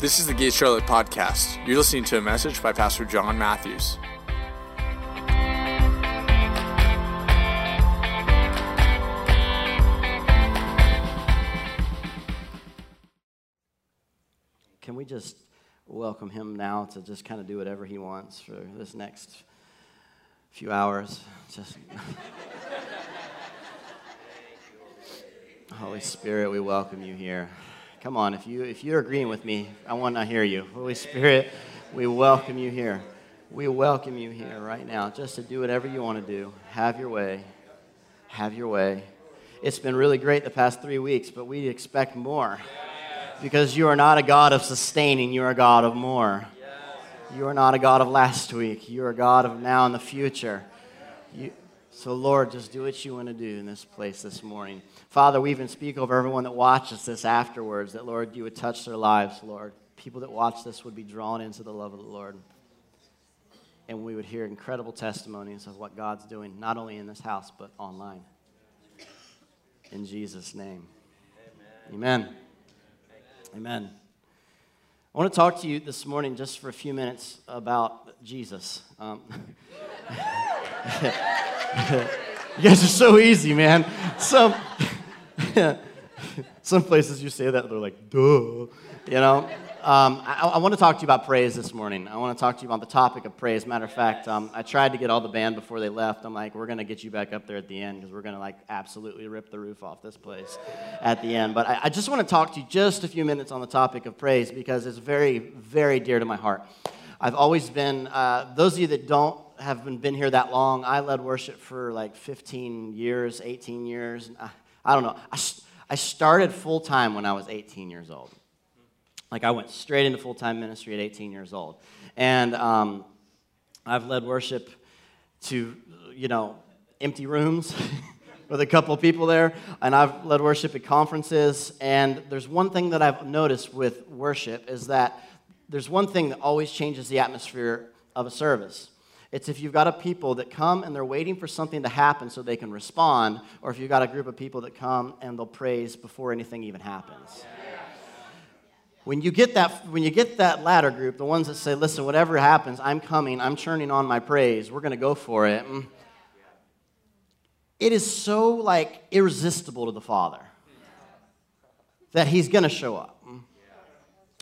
This is the Gate Charlotte podcast. You're listening to a message by Pastor John Matthews. Can we just welcome him now to just kind of do whatever he wants for this next few hours? Just Holy Spirit, we welcome you here. Come on, if you if you're agreeing with me, I want to hear you. Holy Spirit, we welcome you here. We welcome you here right now, just to do whatever you want to do. Have your way. Have your way. It's been really great the past three weeks, but we expect more because you are not a God of sustaining, you are a God of more. You are not a God of last week, you are a God of now and the future. You, so, Lord, just do what you want to do in this place this morning. Father, we even speak over everyone that watches this afterwards that, Lord, you would touch their lives, Lord. People that watch this would be drawn into the love of the Lord. And we would hear incredible testimonies of what God's doing, not only in this house, but online. In Jesus' name. Amen. Amen. I want to talk to you this morning just for a few minutes about Jesus. Um, you guys are so easy, man. Some, some places you say that, they're like, duh. You know? Um, I, I, want to talk to you about praise this morning. I want to talk to you about the topic of praise. Matter of fact, um, I tried to get all the band before they left. I'm like, we're going to get you back up there at the end because we're going to like absolutely rip the roof off this place at the end. But I, I just want to talk to you just a few minutes on the topic of praise because it's very, very dear to my heart. I've always been, uh, those of you that don't haven't been here that long, I led worship for like 15 years, 18 years. I, I don't know. I, I started full time when I was 18 years old. Like I went straight into full time ministry at 18 years old. And um, I've led worship to, you know, empty rooms with a couple people there. And I've led worship at conferences. And there's one thing that I've noticed with worship is that there's one thing that always changes the atmosphere of a service. It's if you've got a people that come and they're waiting for something to happen so they can respond, or if you've got a group of people that come and they'll praise before anything even happens. When you get that, when you get that latter group, the ones that say, "Listen, whatever happens, I'm coming. I'm turning on my praise. We're going to go for it." Mm. It is so like irresistible to the Father that He's going to show up. Mm.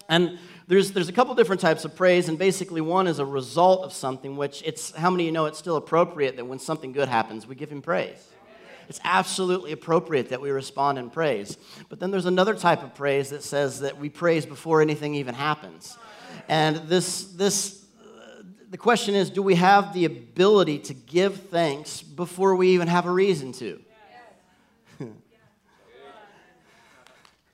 And there's, there's a couple different types of praise, and basically one is a result of something, which it's how many of you know it's still appropriate that when something good happens, we give Him praise. It's absolutely appropriate that we respond in praise. But then there's another type of praise that says that we praise before anything even happens. And this, this, the question is do we have the ability to give thanks before we even have a reason to?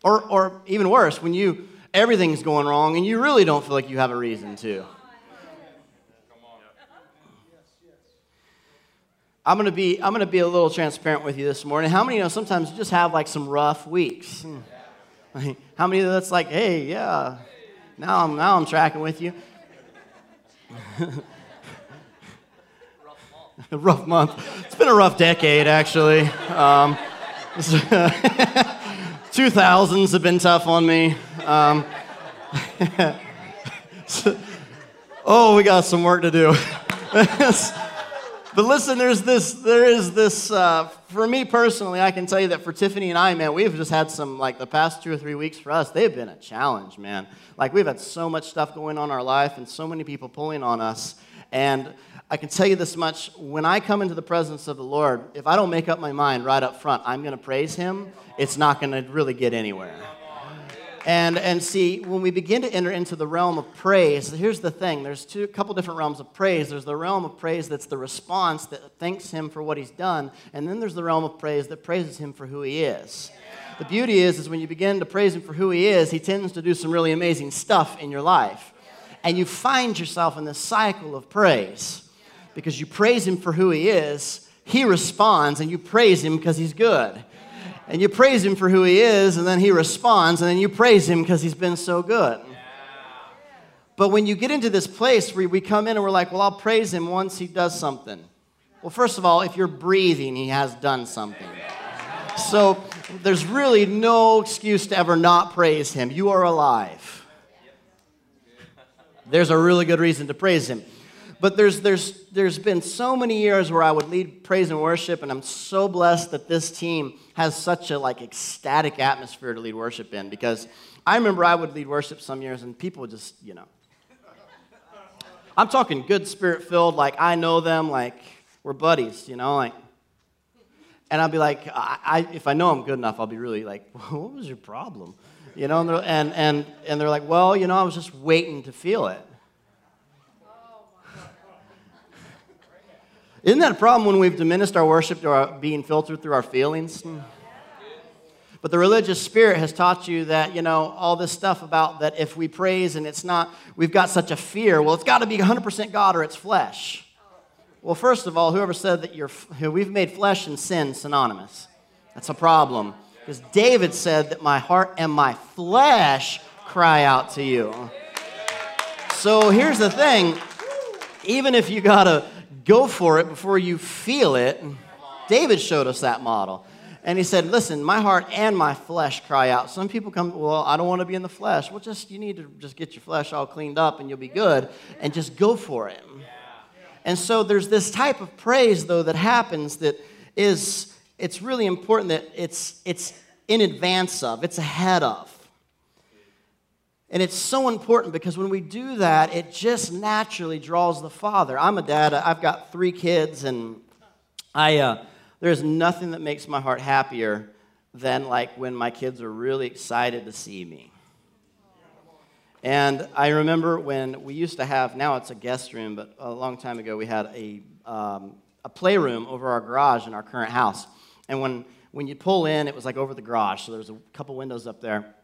or, or even worse, when you everything's going wrong and you really don't feel like you have a reason to. I'm gonna be I'm gonna be a little transparent with you this morning. How many you know sometimes you just have like some rough weeks? How many of that's like, hey, yeah, now I'm now I'm tracking with you. A rough month. It's been a rough decade, actually. Um, 2000s have been tough on me. Um, so, oh, we got some work to do. But listen, there's this, there is this, uh, for me personally, I can tell you that for Tiffany and I, man, we've just had some, like the past two or three weeks for us, they've been a challenge, man. Like we've had so much stuff going on in our life and so many people pulling on us. And I can tell you this much when I come into the presence of the Lord, if I don't make up my mind right up front, I'm going to praise Him, it's not going to really get anywhere. And, and see, when we begin to enter into the realm of praise, here's the thing there's two, a couple different realms of praise. There's the realm of praise that's the response that thanks Him for what He's done, and then there's the realm of praise that praises Him for who He is. The beauty is, is when you begin to praise Him for who He is, He tends to do some really amazing stuff in your life. And you find yourself in this cycle of praise because you praise Him for who He is, He responds, and you praise Him because He's good and you praise him for who he is, and then he responds, and then you praise him because he's been so good. But when you get into this place where we come in and we're like, well, I'll praise him once he does something. Well, first of all, if you're breathing, he has done something. So there's really no excuse to ever not praise him. You are alive. there's a really good reason to praise Him. But there's, there's, there's been so many years where I would lead praise and worship, and I'm so blessed that this team has such a like ecstatic atmosphere to lead worship in because I remember I would lead worship some years and people would just, you know. I'm talking good spirit filled, like I know them, like we're buddies, you know, like. And I'd be like, I, I, if I know I'm good enough, I'll be really like, what was your problem? You know, and and, and, and they're like, well, you know, I was just waiting to feel it. Isn't that a problem when we've diminished our worship to our, being filtered through our feelings? Hmm. But the religious spirit has taught you that, you know, all this stuff about that if we praise and it's not, we've got such a fear, well, it's got to be 100% God or it's flesh. Well, first of all, whoever said that you're, we've made flesh and sin synonymous. That's a problem. Because David said that my heart and my flesh cry out to you. So here's the thing even if you got to go for it before you feel it. David showed us that model. And he said, Listen, my heart and my flesh cry out. Some people come, Well, I don't want to be in the flesh. Well, just you need to just get your flesh all cleaned up and you'll be good and just go for it. And so there's this type of praise, though, that happens that is, it's really important that it's, it's in advance of, it's ahead of. And it's so important because when we do that, it just naturally draws the Father. I'm a dad, I've got three kids, and I, uh, there's nothing that makes my heart happier than like when my kids are really excited to see me. And I remember when we used to have, now it's a guest room, but a long time ago we had a, um, a playroom over our garage in our current house. And when, when you pull in, it was like over the garage, so there was a couple windows up there.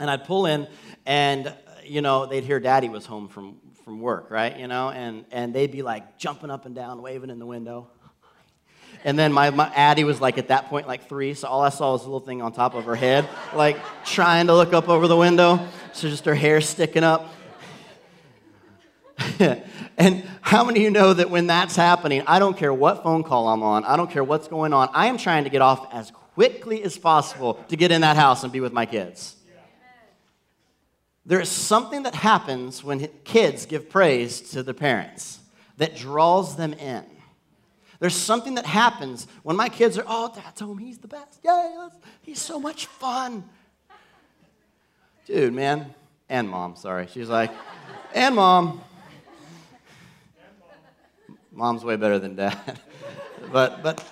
And I'd pull in, and you know, they'd hear Daddy was home from from work, right? You know, and and they'd be like jumping up and down, waving in the window. And then my, my Addie was like at that point like three, so all I saw was a little thing on top of her head, like trying to look up over the window. So just her hair sticking up. and how many of you know that when that's happening, I don't care what phone call I'm on, I don't care what's going on, I am trying to get off as quickly as possible to get in that house and be with my kids. There is something that happens when kids give praise to their parents that draws them in. There's something that happens when my kids are, oh, dad's home, he's the best. Yay, he's so much fun. Dude, man, and mom, sorry. She's like, and mom. Mom's way better than dad. but, but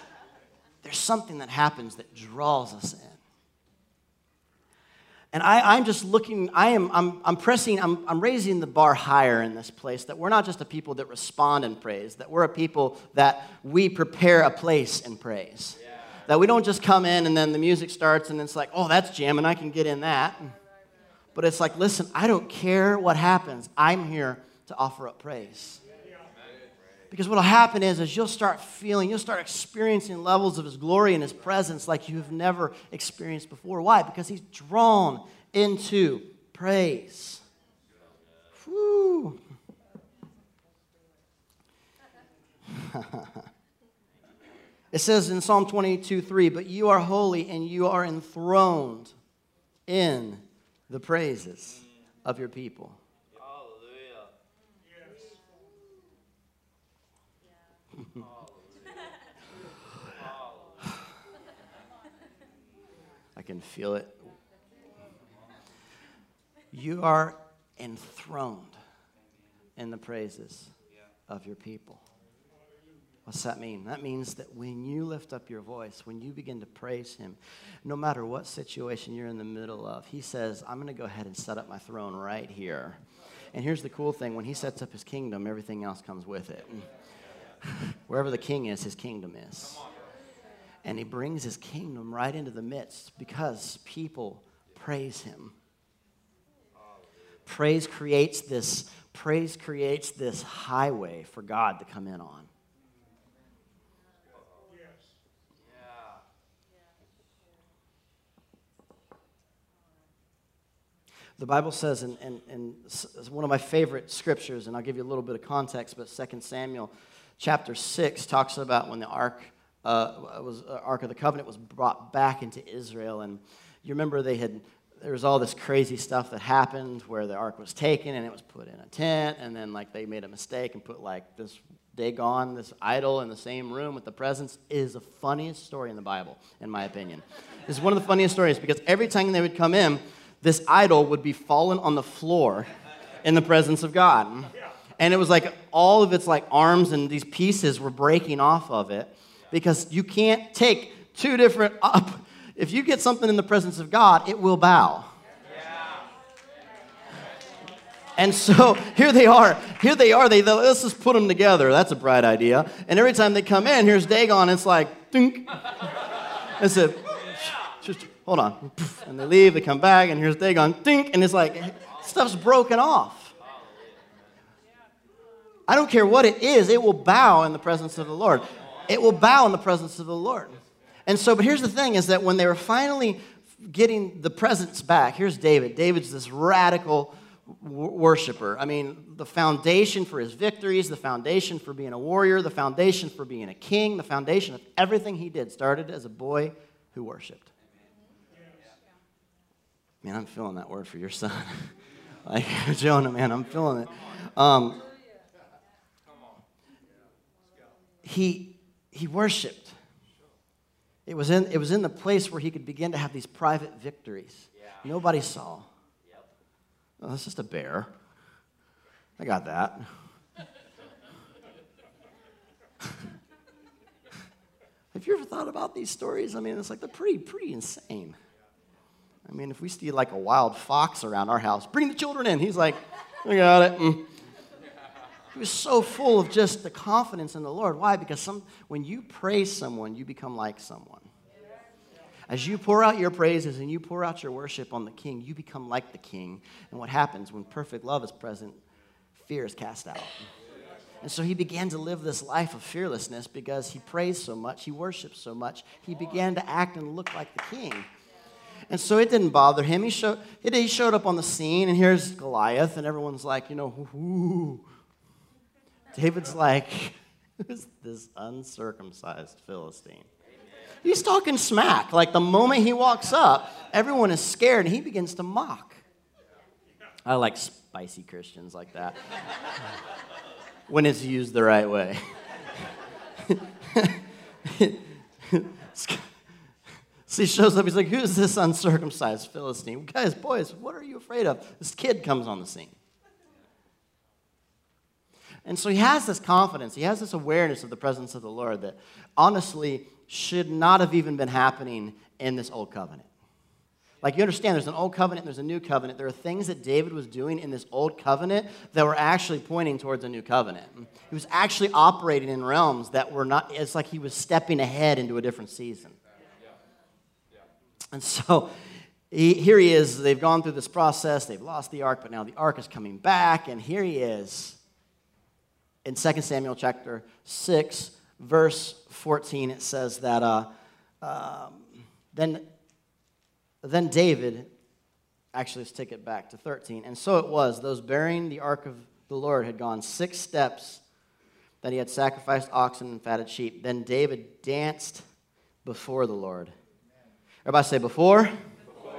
there's something that happens that draws us in. And I, am just looking, I am, I'm, I'm pressing, I'm, I'm raising the bar higher in this place that we're not just a people that respond in praise, that we're a people that we prepare a place in praise. Yeah. That we don't just come in and then the music starts and it's like, oh, that's jamming, I can get in that. But it's like, listen, I don't care what happens, I'm here to offer up praise. Because what will happen is, is you'll start feeling, you'll start experiencing levels of His glory and His presence like you've never experienced before. Why? Because He's drawn into praise. Whew. it says in Psalm 22 3, but you are holy and you are enthroned in the praises of your people. I can feel it. You are enthroned in the praises of your people. What's that mean? That means that when you lift up your voice, when you begin to praise Him, no matter what situation you're in the middle of, He says, I'm going to go ahead and set up my throne right here. And here's the cool thing when He sets up His kingdom, everything else comes with it. Wherever the king is, his kingdom is. And he brings his kingdom right into the midst because people praise him. Praise creates this praise creates this highway for God to come in on. The Bible says in, in, in, one of my favorite scriptures, and I'll give you a little bit of context, but 2 Samuel chapter 6 talks about when the ark uh, was uh, ark of the covenant was brought back into israel and you remember they had there was all this crazy stuff that happened where the ark was taken and it was put in a tent, and then like they made a mistake and put like this Dagon, this idol, in the same room with the presence. Is the funniest story in the Bible, in my opinion. It's one of the funniest stories because every time they would come in, this idol would be fallen on the floor in the presence of God. And it was like all of its like arms and these pieces were breaking off of it because you can't take two different up. If you get something in the presence of God, it will bow. And so here they are. Here they are. They, let's just put them together. That's a bright idea. And every time they come in, here's Dagon. It's like, dink. It's a, just hold on. And they leave. They come back, and here's Dagon. Dink. And it's like stuff's broken off. I don't care what it is. It will bow in the presence of the Lord. It will bow in the presence of the Lord. And so, but here's the thing: is that when they were finally getting the presence back, here's David. David's this radical worshiper. I mean, the foundation for his victories, the foundation for being a warrior, the foundation for being a king, the foundation of everything he did started as a boy who worshiped. Man, I'm feeling that word for your son. like Jonah, man, I'm feeling it. Um, he, he worshiped. It was, in, it was in the place where he could begin to have these private victories. Nobody saw. Oh, that's just a bear. I got that. Have you ever thought about these stories? I mean, it's like they're pretty, pretty insane. I mean, if we see like a wild fox around our house, bring the children in. He's like, I got it. Mm. He was so full of just the confidence in the Lord. Why? Because some, when you praise someone, you become like someone. As you pour out your praises and you pour out your worship on the king, you become like the king. And what happens when perfect love is present? Fear is cast out. And so he began to live this life of fearlessness because he praised so much, he worshiped so much, he began to act and look like the king. And so it didn't bother him. He showed, he showed up on the scene, and here's Goliath, and everyone's like, you know. David's like, who's this uncircumcised Philistine? He's talking smack. Like the moment he walks up, everyone is scared and he begins to mock. I like spicy Christians like that when it's used the right way. so he shows up, he's like, Who's this uncircumcised Philistine? Guys, boys, what are you afraid of? This kid comes on the scene. And so he has this confidence, he has this awareness of the presence of the Lord that honestly should not have even been happening in this old covenant. Like you understand, there's an old covenant, there's a new covenant. There are things that David was doing in this old covenant that were actually pointing towards a new covenant. He was actually operating in realms that were not, it's like he was stepping ahead into a different season. And so he, here he is. They've gone through this process, they've lost the ark, but now the ark is coming back, and here he is in 2 Samuel chapter 6, verse 14, it says that uh, um, then, then David, actually, let's take it back to 13. And so it was, those bearing the ark of the Lord had gone six steps that he had sacrificed oxen and fatted sheep. Then David danced before the Lord. Everybody say, before? before.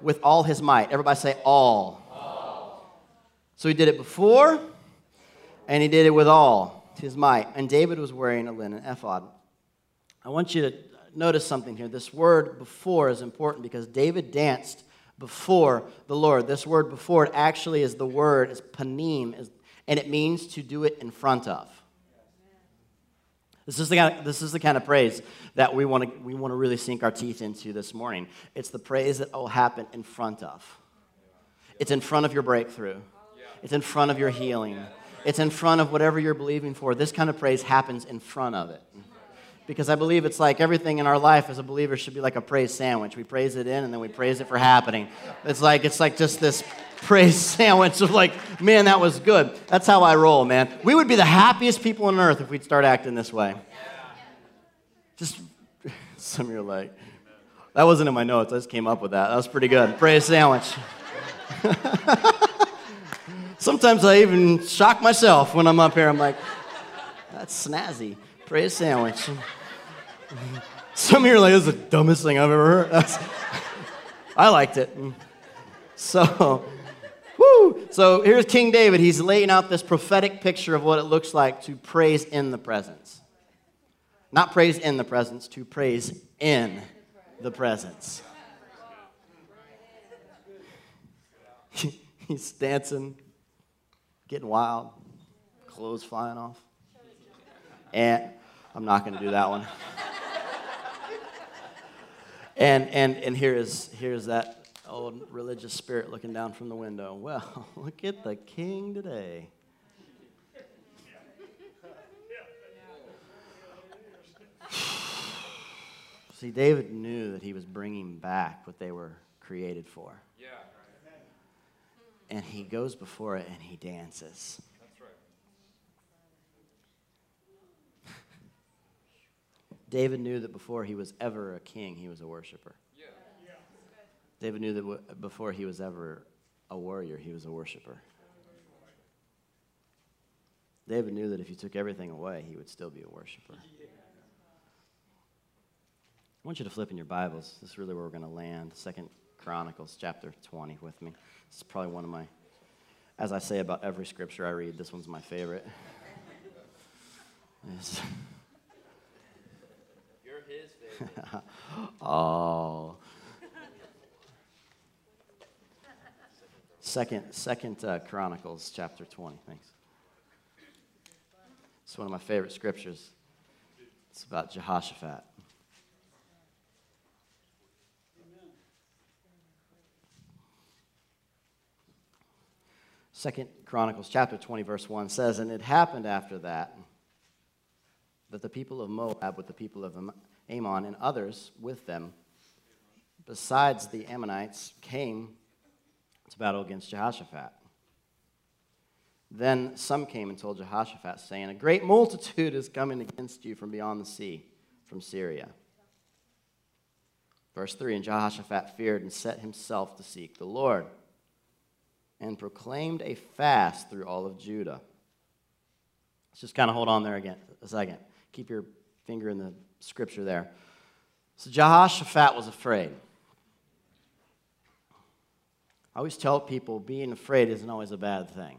With all his might. Everybody say, all. all. So he did it before, and he did it with all his might. And David was wearing a linen ephod. I want you to notice something here. This word before is important because David danced before the Lord. This word before it actually is the word is panim, and it means to do it in front of. This is, the kind of, this is the kind of praise that we want to we want to really sink our teeth into this morning. It's the praise that will happen in front of. It's in front of your breakthrough. It's in front of your healing. It's in front of whatever you're believing for. This kind of praise happens in front of it. Because I believe it's like everything in our life as a believer should be like a praise sandwich. We praise it in and then we praise it for happening. It's like it's like just this praise sandwich of like, man, that was good. That's how I roll, man. We would be the happiest people on earth if we'd start acting this way. Just some of you are like, that wasn't in my notes. I just came up with that. That was pretty good. Praise sandwich. Sometimes I even shock myself when I'm up here. I'm like, that's snazzy. Praise sandwich. Some of you are like, this is the dumbest thing I've ever heard. That's, I liked it. So, whoo! So here's King David. He's laying out this prophetic picture of what it looks like to praise in the presence. Not praise in the presence, to praise in the presence. He's dancing, getting wild, clothes flying off. And I'm not going to do that one. and and and here is here's that old religious spirit looking down from the window. Well, look at the king today. See, David knew that he was bringing back what they were created for. And he goes before it and he dances. That's right. David knew that before he was ever a king, he was a worshiper. Yeah. yeah. David knew that before he was ever a warrior, he was a worshiper. David knew that if you took everything away, he would still be a worshiper. Yeah. I want you to flip in your Bibles. This is really where we're going to land. Second Chronicles chapter 20 with me. Is probably one of my, as I say about every scripture I read, this one's my favorite. You're his favorite. oh. Second, Second uh, Chronicles chapter 20. Thanks. It's one of my favorite scriptures. It's about Jehoshaphat. Second Chronicles chapter 20, verse 1 says, And it happened after that that the people of Moab with the people of Ammon and others with them, besides the Ammonites, came to battle against Jehoshaphat. Then some came and told Jehoshaphat, saying, A great multitude is coming against you from beyond the sea, from Syria. Verse 3 And Jehoshaphat feared and set himself to seek the Lord and proclaimed a fast through all of Judah. Let's just kind of hold on there again a second. Keep your finger in the scripture there. So Jehoshaphat was afraid. I always tell people being afraid isn't always a bad thing.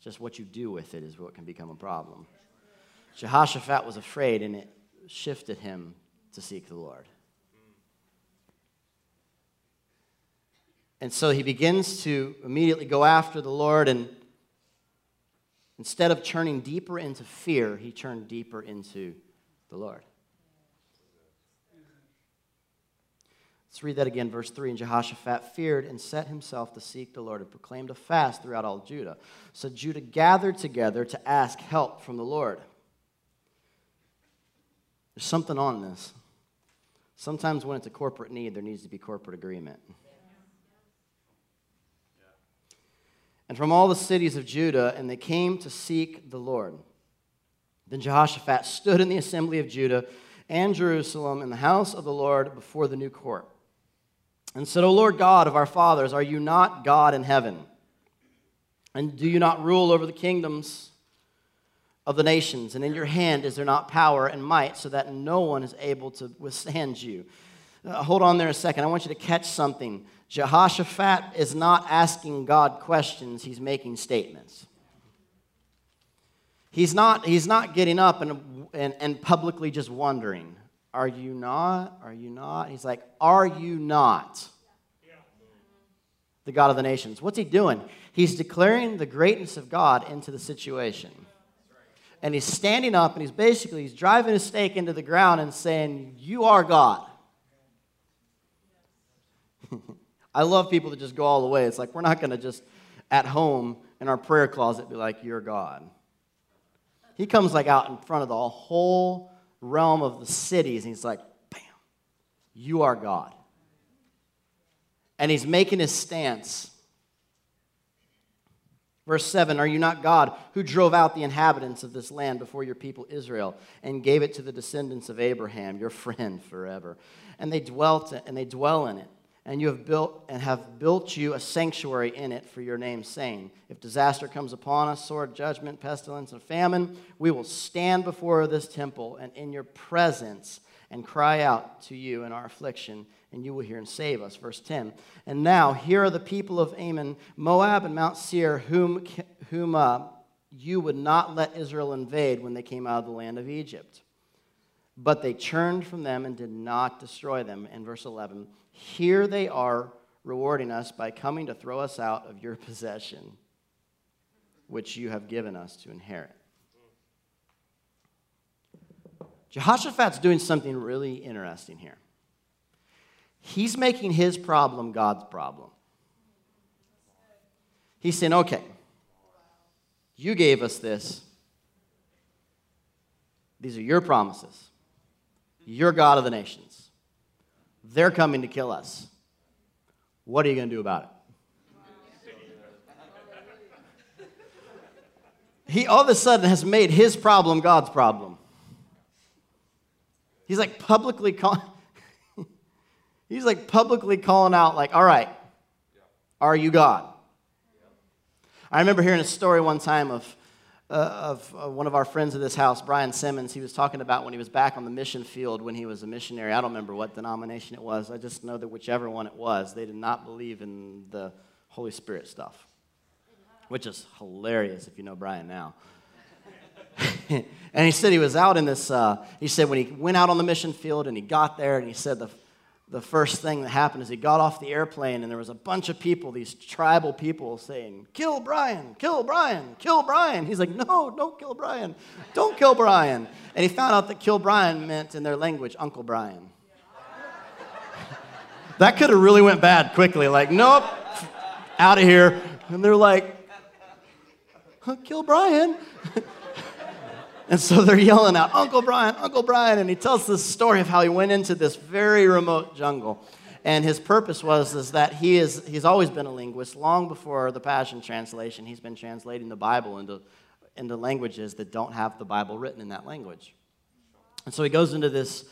Just what you do with it is what can become a problem. Jehoshaphat was afraid, and it shifted him to seek the Lord. And so he begins to immediately go after the Lord, and instead of turning deeper into fear, he turned deeper into the Lord. Let's read that again, verse 3. And Jehoshaphat feared and set himself to seek the Lord and proclaimed a fast throughout all Judah. So Judah gathered together to ask help from the Lord. There's something on this. Sometimes when it's a corporate need, there needs to be corporate agreement. And from all the cities of Judah, and they came to seek the Lord. Then Jehoshaphat stood in the assembly of Judah and Jerusalem in the house of the Lord before the new court and said, O Lord God of our fathers, are you not God in heaven? And do you not rule over the kingdoms of the nations? And in your hand is there not power and might so that no one is able to withstand you? Uh, hold on there a second. I want you to catch something. Jehoshaphat is not asking God questions, he's making statements. He's not, he's not getting up and, and, and publicly just wondering, Are you not? Are you not? He's like, Are you not? The God of the nations. What's he doing? He's declaring the greatness of God into the situation. And he's standing up and he's basically he's driving a stake into the ground and saying, You are God. I love people that just go all the way. It's like we're not going to just at home in our prayer closet be like, You're God. He comes like out in front of the whole realm of the cities and he's like, Bam, you are God. And he's making his stance. Verse 7 Are you not God who drove out the inhabitants of this land before your people Israel and gave it to the descendants of Abraham, your friend forever? And they dwelt and they dwell in it and you have built and have built you a sanctuary in it for your name's sake. If disaster comes upon us, sword, judgment, pestilence, and famine, we will stand before this temple and in your presence and cry out to you in our affliction, and you will hear and save us. Verse 10. And now, here are the people of Ammon, Moab, and Mount Seir, whom, whom uh, you would not let Israel invade when they came out of the land of Egypt. But they churned from them and did not destroy them. In verse 11, here they are rewarding us by coming to throw us out of your possession, which you have given us to inherit. Jehoshaphat's doing something really interesting here. He's making his problem God's problem. He's saying, okay, you gave us this. These are your promises. You're God of the nations. They're coming to kill us. What are you going to do about it? He all of a sudden has made his problem God's problem. He's like publicly calling, he's like publicly calling out, like, all right, are you God? I remember hearing a story one time of, uh, of uh, one of our friends of this house, Brian Simmons. He was talking about when he was back on the mission field when he was a missionary. I don't remember what denomination it was. I just know that whichever one it was, they did not believe in the Holy Spirit stuff, which is hilarious if you know Brian now. and he said he was out in this, uh, he said when he went out on the mission field and he got there and he said the the first thing that happened is he got off the airplane and there was a bunch of people, these tribal people saying, Kill Brian, kill Brian, kill Brian. He's like, No, don't kill Brian. Don't kill Brian. And he found out that kill Brian meant in their language, Uncle Brian. that could have really went bad quickly. Like, nope, out of here. And they're like, Kill Brian. And so they're yelling out, Uncle Brian, Uncle Brian. And he tells this story of how he went into this very remote jungle. And his purpose was is that he is, he's always been a linguist. Long before the Passion Translation, he's been translating the Bible into, into languages that don't have the Bible written in that language. And so he goes into this,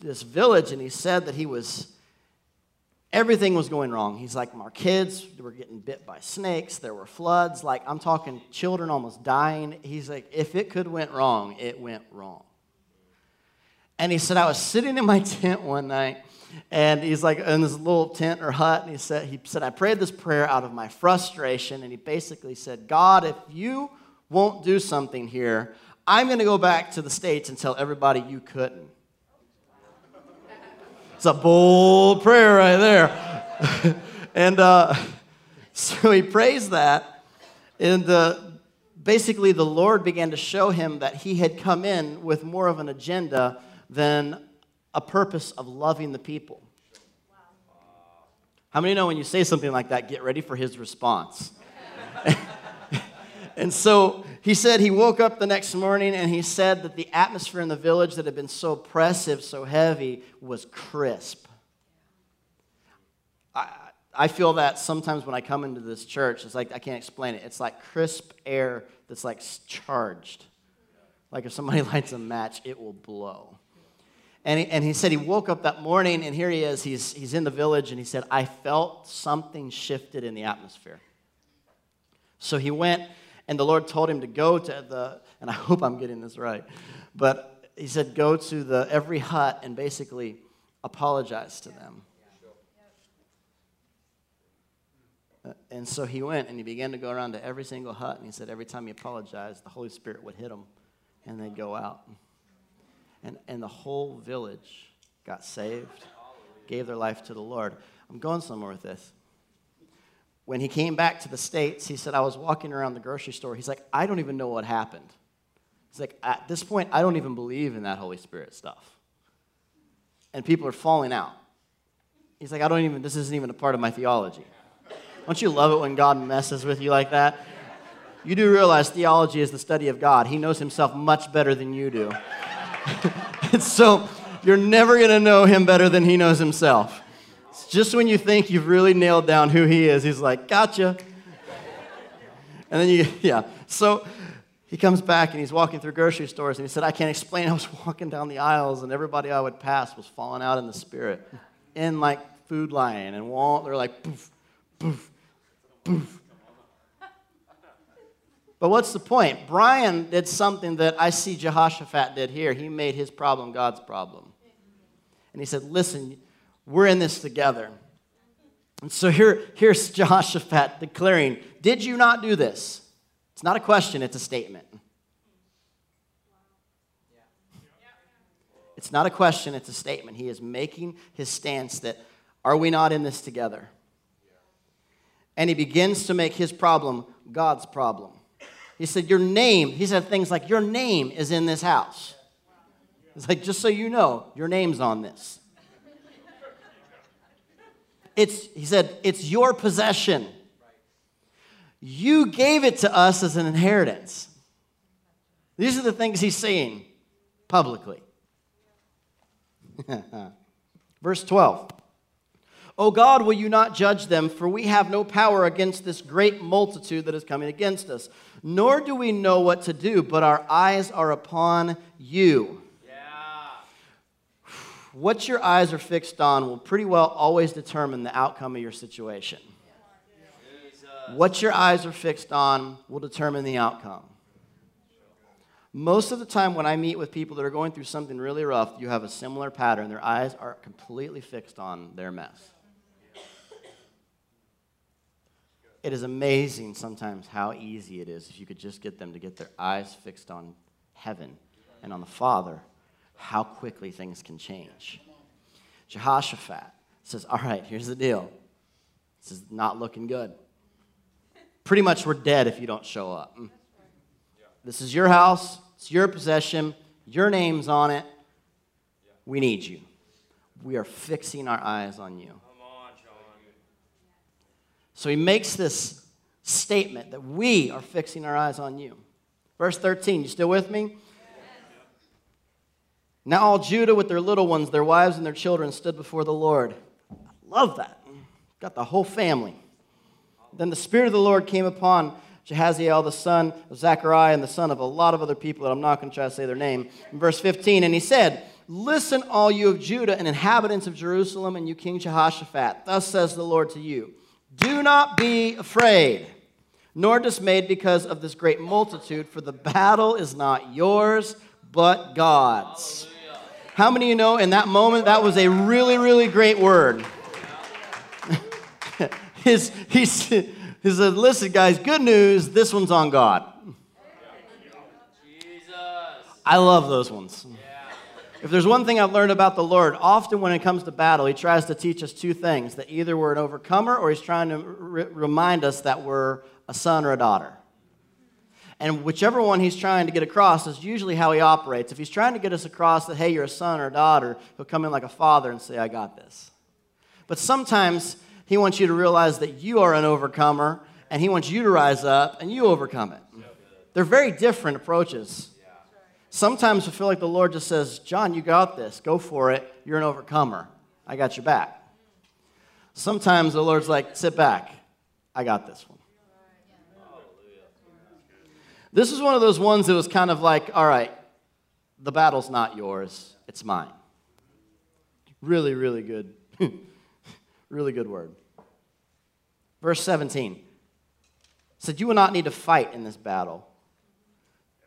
this village and he said that he was everything was going wrong. He's like, our kids were getting bit by snakes. There were floods. Like, I'm talking children almost dying. He's like, if it could went wrong, it went wrong. And he said, I was sitting in my tent one night, and he's like in this little tent or hut, and he said, he said, I prayed this prayer out of my frustration, and he basically said, God, if you won't do something here, I'm going to go back to the States and tell everybody you couldn't. It's a bold prayer right there. and uh, so he prays that. And uh, basically, the Lord began to show him that he had come in with more of an agenda than a purpose of loving the people. How many know when you say something like that, get ready for his response? and so he said he woke up the next morning and he said that the atmosphere in the village that had been so oppressive, so heavy, was crisp. I, I feel that sometimes when I come into this church, it's like I can't explain it. It's like crisp air that's like charged. Like if somebody lights a match, it will blow. And he, and he said he woke up that morning and here he is. He's, he's in the village and he said, I felt something shifted in the atmosphere. So he went and the Lord told him to go to the, and I hope I'm getting this right, but he said, go to the every hut and basically apologize to them. Uh, and so he went and he began to go around to every single hut, and he said every time he apologized, the Holy Spirit would hit them, and they'd go out. And, and the whole village got saved, gave their life to the Lord. I'm going somewhere with this when he came back to the States, he said, I was walking around the grocery store. He's like, I don't even know what happened. He's like, at this point, I don't even believe in that Holy Spirit stuff. And people are falling out. He's like, I don't even, this isn't even a part of my theology. Don't you love it when God messes with you like that? You do realize theology is the study of God. He knows himself much better than you do. and so you're never going to know him better than he knows himself. Just when you think you've really nailed down who he is, he's like, gotcha. And then you, yeah. So he comes back and he's walking through grocery stores and he said, I can't explain. I was walking down the aisles and everybody I would pass was falling out in the spirit. In like Food Lion and Walmart, they're like, poof, poof, poof. But what's the point? Brian did something that I see Jehoshaphat did here. He made his problem God's problem. And he said, Listen, We're in this together. And so here, here's Jehoshaphat declaring, Did you not do this? It's not a question, it's a statement. It's not a question, it's a statement. He is making his stance that, Are we not in this together? And he begins to make his problem God's problem. He said, Your name, he said things like, Your name is in this house. It's like, just so you know, your name's on this. It's, he said, it's your possession. You gave it to us as an inheritance. These are the things he's saying publicly. Verse 12. O God, will you not judge them? For we have no power against this great multitude that is coming against us. Nor do we know what to do, but our eyes are upon you what your eyes are fixed on will pretty well always determine the outcome of your situation. What your eyes are fixed on will determine the outcome. Most of the time, when I meet with people that are going through something really rough, you have a similar pattern. Their eyes are completely fixed on their mess. It is amazing sometimes how easy it is if you could just get them to get their eyes fixed on heaven and on the Father how quickly things can change. Jehoshaphat says, All right, here's the deal. This is not looking good. Pretty much we're dead if you don't show up. Mm. This is your house, it's your possession, your name's on it. We need you. We are fixing our eyes on you. So he makes this statement that we are fixing our eyes on you. Verse 13, you still with me? Now all Judah with their little ones, their wives, and their children stood before the Lord. I love that. Got the whole family. Then the Spirit of the Lord came upon Jahaziel, the son of Zechariah, and the son of a lot of other people that I'm not going to try to say their name. In verse 15, and he said, Listen, all you of Judah and inhabitants of Jerusalem, and you King Jehoshaphat. Thus says the Lord to you Do not be afraid, nor dismayed because of this great multitude, for the battle is not yours, but God's. How many of you know in that moment that was a really, really great word? His, he, said, he said, Listen, guys, good news, this one's on God. I love those ones. If there's one thing I've learned about the Lord, often when it comes to battle, He tries to teach us two things that either we're an overcomer or He's trying to re- remind us that we're a son or a daughter. And whichever one he's trying to get across is usually how he operates. If he's trying to get us across that, hey, you're a son or a daughter, he'll come in like a father and say, I got this. But sometimes he wants you to realize that you are an overcomer and he wants you to rise up and you overcome it. They're very different approaches. Sometimes I feel like the Lord just says, John, you got this. Go for it. You're an overcomer. I got your back. Sometimes the Lord's like, sit back. I got this one. This is one of those ones that was kind of like, all right, the battle's not yours, it's mine. Really, really good. really good word. Verse 17 said, You will not need to fight in this battle.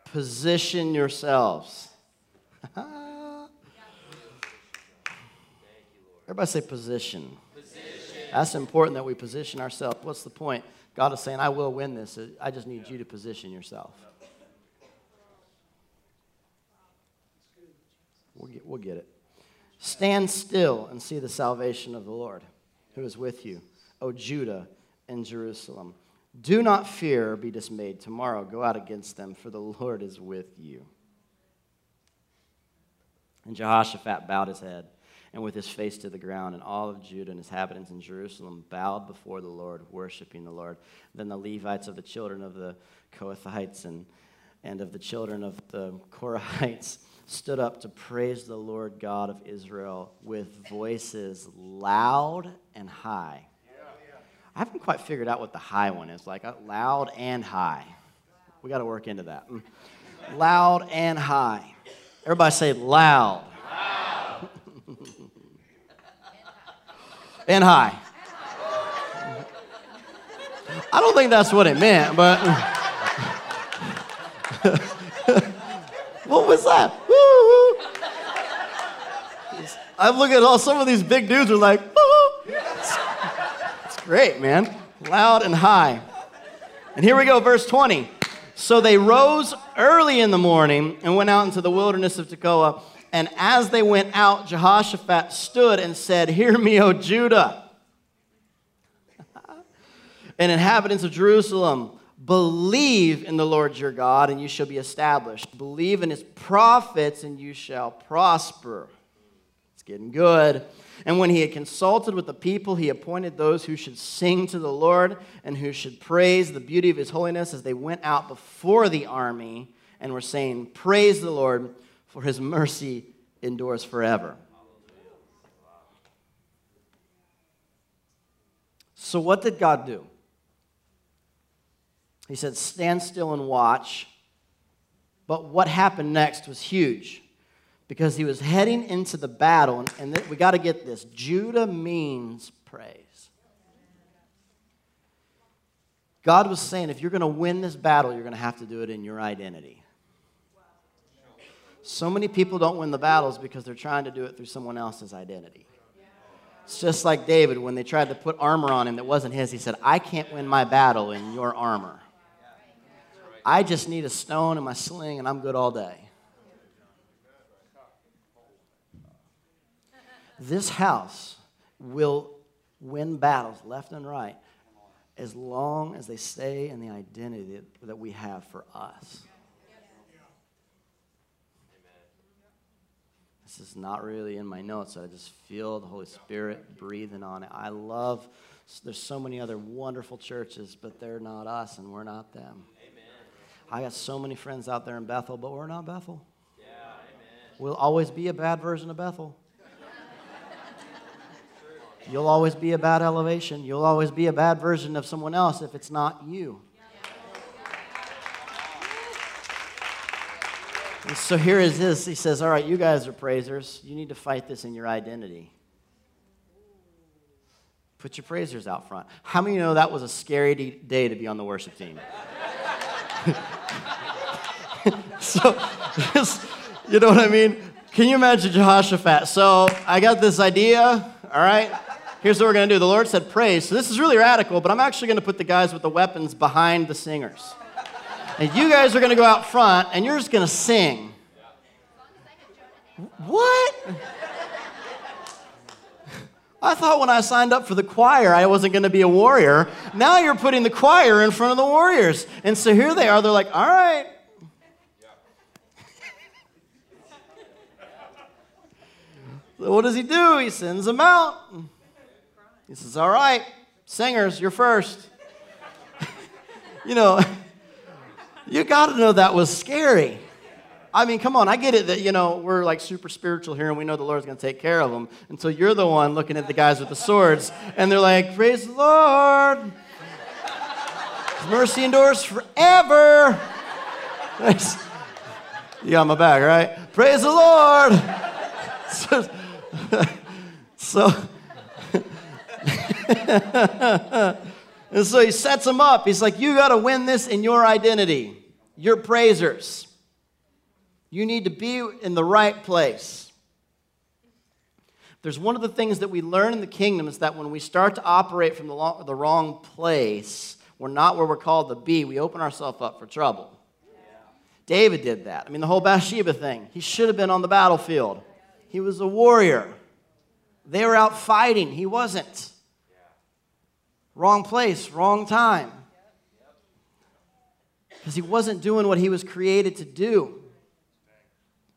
Position yourselves. Everybody say position. position. That's important that we position ourselves. What's the point? God is saying, I will win this. I just need you to position yourself. We'll get, we'll get it. Stand still and see the salvation of the Lord who is with you, O Judah and Jerusalem. Do not fear or be dismayed. Tomorrow go out against them, for the Lord is with you. And Jehoshaphat bowed his head and with his face to the ground, and all of Judah and his inhabitants in Jerusalem bowed before the Lord, worshiping the Lord. Then the Levites of the children of the Kohathites and, and of the children of the Korahites stood up to praise the Lord God of Israel with voices loud and high. I haven't quite figured out what the high one is like, uh, loud and high. We got to work into that. Loud and high. Everybody say loud. And high. I don't think that's what it meant, but what was that? I look at all some of these big dudes are like, it's, it's great, man. Loud and high. And here we go, verse 20. So they rose early in the morning and went out into the wilderness of Tekoa. And as they went out, Jehoshaphat stood and said, Hear me, O Judah and inhabitants of Jerusalem. Believe in the Lord your God, and you shall be established. Believe in his prophets, and you shall prosper. It's getting good. And when he had consulted with the people, he appointed those who should sing to the Lord and who should praise the beauty of his holiness as they went out before the army and were saying, Praise the Lord, for his mercy endures forever. So, what did God do? He said, Stand still and watch. But what happened next was huge because he was heading into the battle. And, we got to get this Judah means praise. God was saying, if you're going to win this battle, you're going to have to do it in your identity. So many people don't win the battles because they're trying to do it through someone else's identity. It's just like David when they tried to put armor on him that wasn't his. He said, I can't win my battle in your armor. I just need a stone and my sling and I'm good all day. This house will win battles left and right as long as they stay in the identity that we have for us. This is not really in my notes. I just feel the Holy Spirit breathing on it. I love, there's so many other wonderful churches, but they're not us and we're not them. Amen. I got so many friends out there in Bethel, but we're not Bethel. Yeah, we'll always be a bad version of Bethel. You'll always be a bad elevation. You'll always be a bad version of someone else if it's not you. So here is this. He says, All right, you guys are praisers. You need to fight this in your identity. Put your praisers out front. How many know that was a scary day to be on the worship team? so, you know what I mean? Can you imagine Jehoshaphat? So, I got this idea, all right? Here's what we're going to do. The Lord said, praise. So, this is really radical, but I'm actually going to put the guys with the weapons behind the singers. And you guys are going to go out front and you're just going to sing. What? I thought when I signed up for the choir, I wasn't going to be a warrior. Now you're putting the choir in front of the warriors. And so here they are. They're like, all right. so what does he do? He sends them out. He says, all right, singers, you're first. you know, you got to know that was scary. I mean, come on, I get it that, you know, we're like super spiritual here and we know the Lord's going to take care of them. Until you're the one looking at the guys with the swords and they're like, Praise the Lord. Mercy endures forever. you got my back, right? Praise the Lord. So, so and so he sets them up. He's like, You got to win this in your identity. You're praisers. You need to be in the right place. There's one of the things that we learn in the kingdom is that when we start to operate from the, the wrong place, we're not where we're called to be, we open ourselves up for trouble. David did that. I mean, the whole Bathsheba thing, he should have been on the battlefield. He was a warrior. They were out fighting, he wasn't. Wrong place, wrong time. Because he wasn't doing what he was created to do.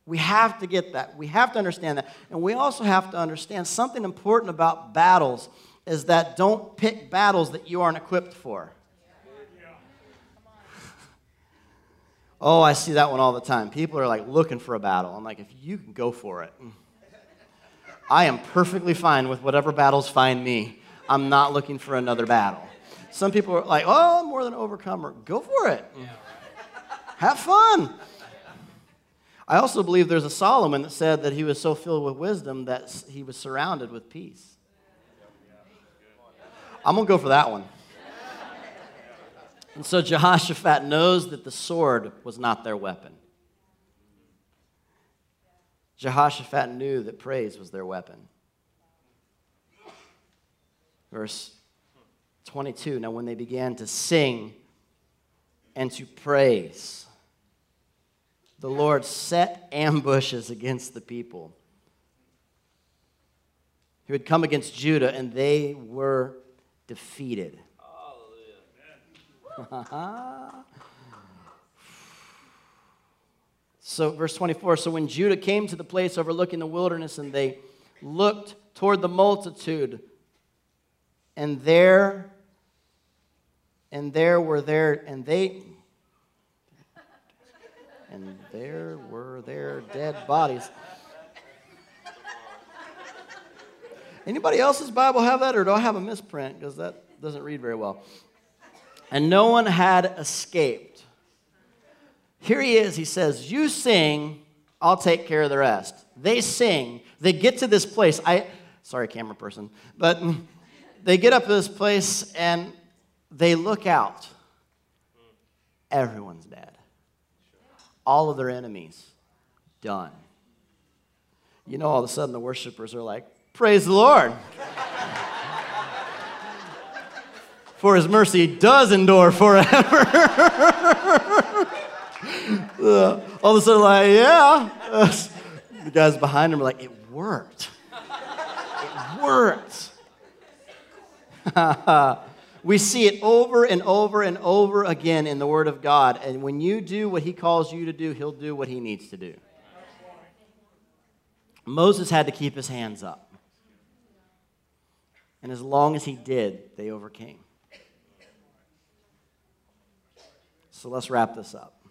We have to get that. We have to understand that. And we also have to understand something important about battles is that don't pick battles that you aren't equipped for. Oh, I see that one all the time. People are like looking for a battle. I'm like, if you can go for it. I am perfectly fine with whatever battles find me. I'm not looking for another battle. Some people are like, oh, I'm more than an overcomer. Go for it. Have fun. I also believe there's a Solomon that said that he was so filled with wisdom that he was surrounded with peace. I'm going to go for that one. And so Jehoshaphat knows that the sword was not their weapon. Jehoshaphat knew that praise was their weapon. Verse 22 Now, when they began to sing and to praise, the Lord set ambushes against the people who had come against Judah, and they were defeated. so, verse 24 So when Judah came to the place overlooking the wilderness, and they looked toward the multitude, and there, and there were there, and they, and there were their dead bodies. Anybody else's Bible have that, or do I have a misprint? Because that doesn't read very well. And no one had escaped. Here he is. He says, You sing, I'll take care of the rest. They sing. They get to this place. I, sorry, camera person, but they get up to this place and they look out. Everyone's dead. All of their enemies done. You know, all of a sudden the worshipers are like, Praise the Lord. For his mercy does endure forever. all of a sudden, like, yeah. The guys behind him are like, it worked. It worked. we see it over and over and over again in the Word of God. And when you do what He calls you to do, He'll do what He needs to do. Moses had to keep his hands up. And as long as he did, they overcame. So let's wrap this up.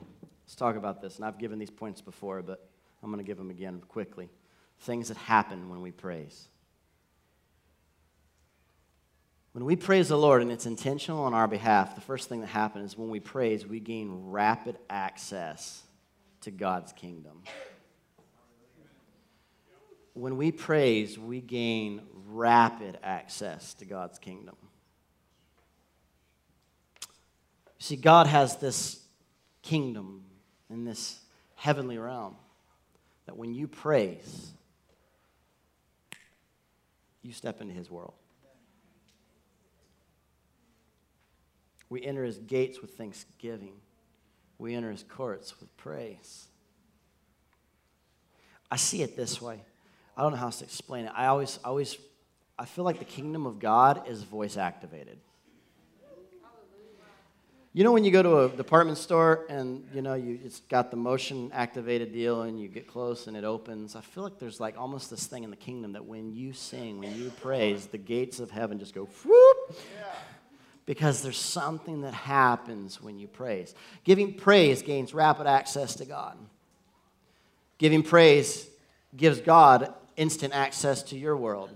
Let's talk about this. And I've given these points before, but I'm going to give them again quickly. Things that happen when we praise. When we praise the Lord and it's intentional on our behalf, the first thing that happens is when we praise, we gain rapid access to God's kingdom when we praise, we gain rapid access to God's kingdom. See, God has this kingdom in this heavenly realm that when you praise, you step into his world. We enter his gates with thanksgiving. We enter his courts with praise. I see it this way. I don't know how to explain it. I always, always, I feel like the kingdom of God is voice activated. You know when you go to a department store and you know you it's got the motion activated deal and you get close and it opens. I feel like there's like almost this thing in the kingdom that when you sing, when you praise, the gates of heaven just go whoop. Because there's something that happens when you praise. Giving praise gains rapid access to God. Giving praise gives God instant access to your world.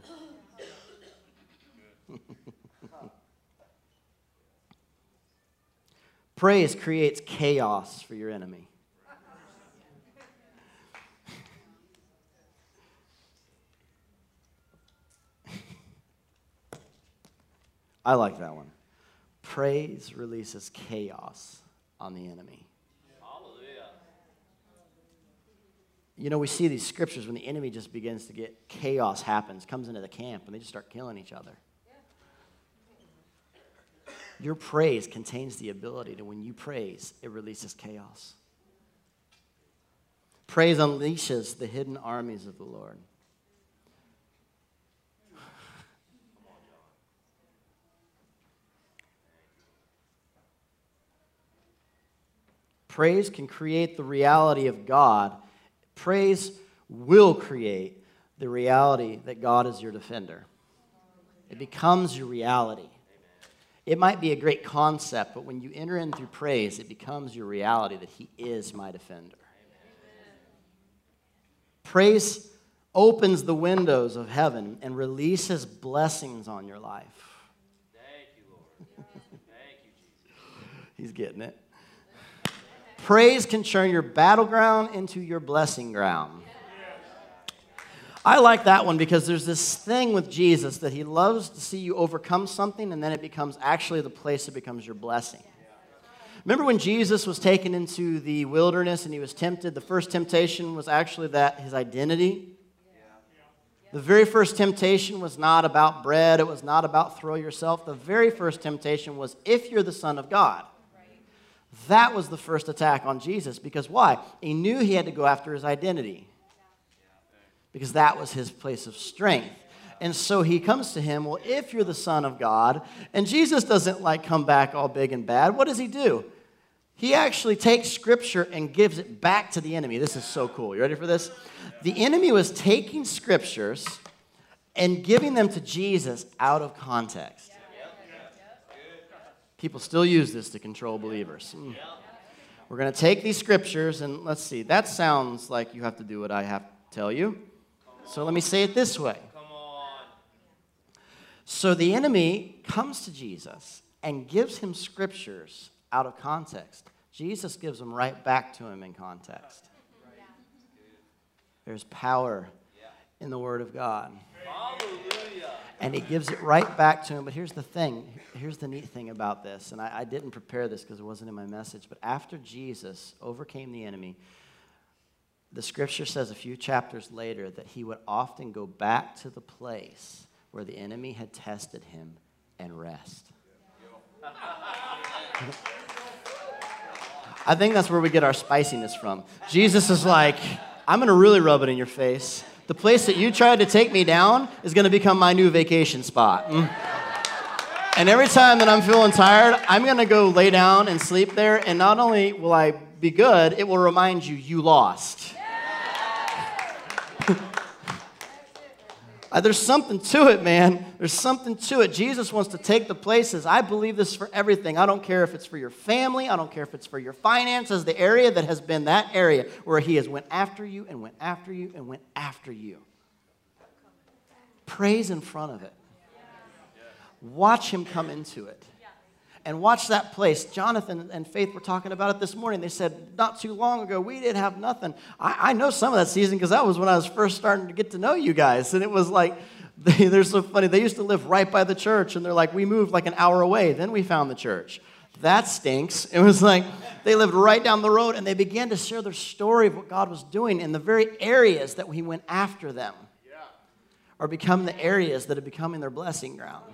Praise creates chaos for your enemy. I like that one. Praise releases chaos on the enemy. you know, we see these scriptures when the enemy just begins to get chaos happens, comes into the camp, and they just start killing each other. Your praise contains the ability to, when you praise, it releases chaos. Praise unleashes the hidden armies of the Lord. Praise can create the reality of God Praise will create the reality that God is your defender. It becomes your reality. It might be a great concept, but when you enter in through praise, it becomes your reality that He is my defender. Praise opens the windows of heaven and releases blessings on your life. Thank you, Lord. Thank you, Jesus. He's getting it. Praise can turn your battleground into your blessing ground. I like that one because there's this thing with Jesus that he loves to see you overcome something and then it becomes actually the place that becomes your blessing. Remember when Jesus was taken into the wilderness and he was tempted? The first temptation was actually that his identity. The very first temptation was not about bread, it was not about throw yourself. The very first temptation was if you're the Son of God. That was the first attack on Jesus because why? He knew he had to go after his identity because that was his place of strength. And so he comes to him, well, if you're the Son of God, and Jesus doesn't like come back all big and bad, what does he do? He actually takes scripture and gives it back to the enemy. This is so cool. You ready for this? The enemy was taking scriptures and giving them to Jesus out of context. People still use this to control believers. Hmm. We're going to take these scriptures and let's see. That sounds like you have to do what I have to tell you. So let me say it this way. So the enemy comes to Jesus and gives him scriptures out of context. Jesus gives them right back to him in context. There's power in the Word of God. And he gives it right back to him. But here's the thing here's the neat thing about this. And I, I didn't prepare this because it wasn't in my message. But after Jesus overcame the enemy, the scripture says a few chapters later that he would often go back to the place where the enemy had tested him and rest. I think that's where we get our spiciness from. Jesus is like, I'm going to really rub it in your face. The place that you tried to take me down is going to become my new vacation spot. Mm. And every time that I'm feeling tired, I'm going to go lay down and sleep there. And not only will I be good, it will remind you you lost. Uh, there's something to it, man. There's something to it. Jesus wants to take the places. I believe this for everything. I don't care if it's for your family. I don't care if it's for your finances. The area that has been that area where He has went after you and went after you and went after you. Praise in front of it. Watch Him come into it and watch that place. Jonathan and Faith were talking about it this morning. They said, not too long ago, we didn't have nothing. I, I know some of that season because that was when I was first starting to get to know you guys. And it was like, they, they're so funny. They used to live right by the church, and they're like, we moved like an hour away. Then we found the church. That stinks. It was like they lived right down the road, and they began to share their story of what God was doing in the very areas that we went after them, yeah. or become the areas that are becoming their blessing ground.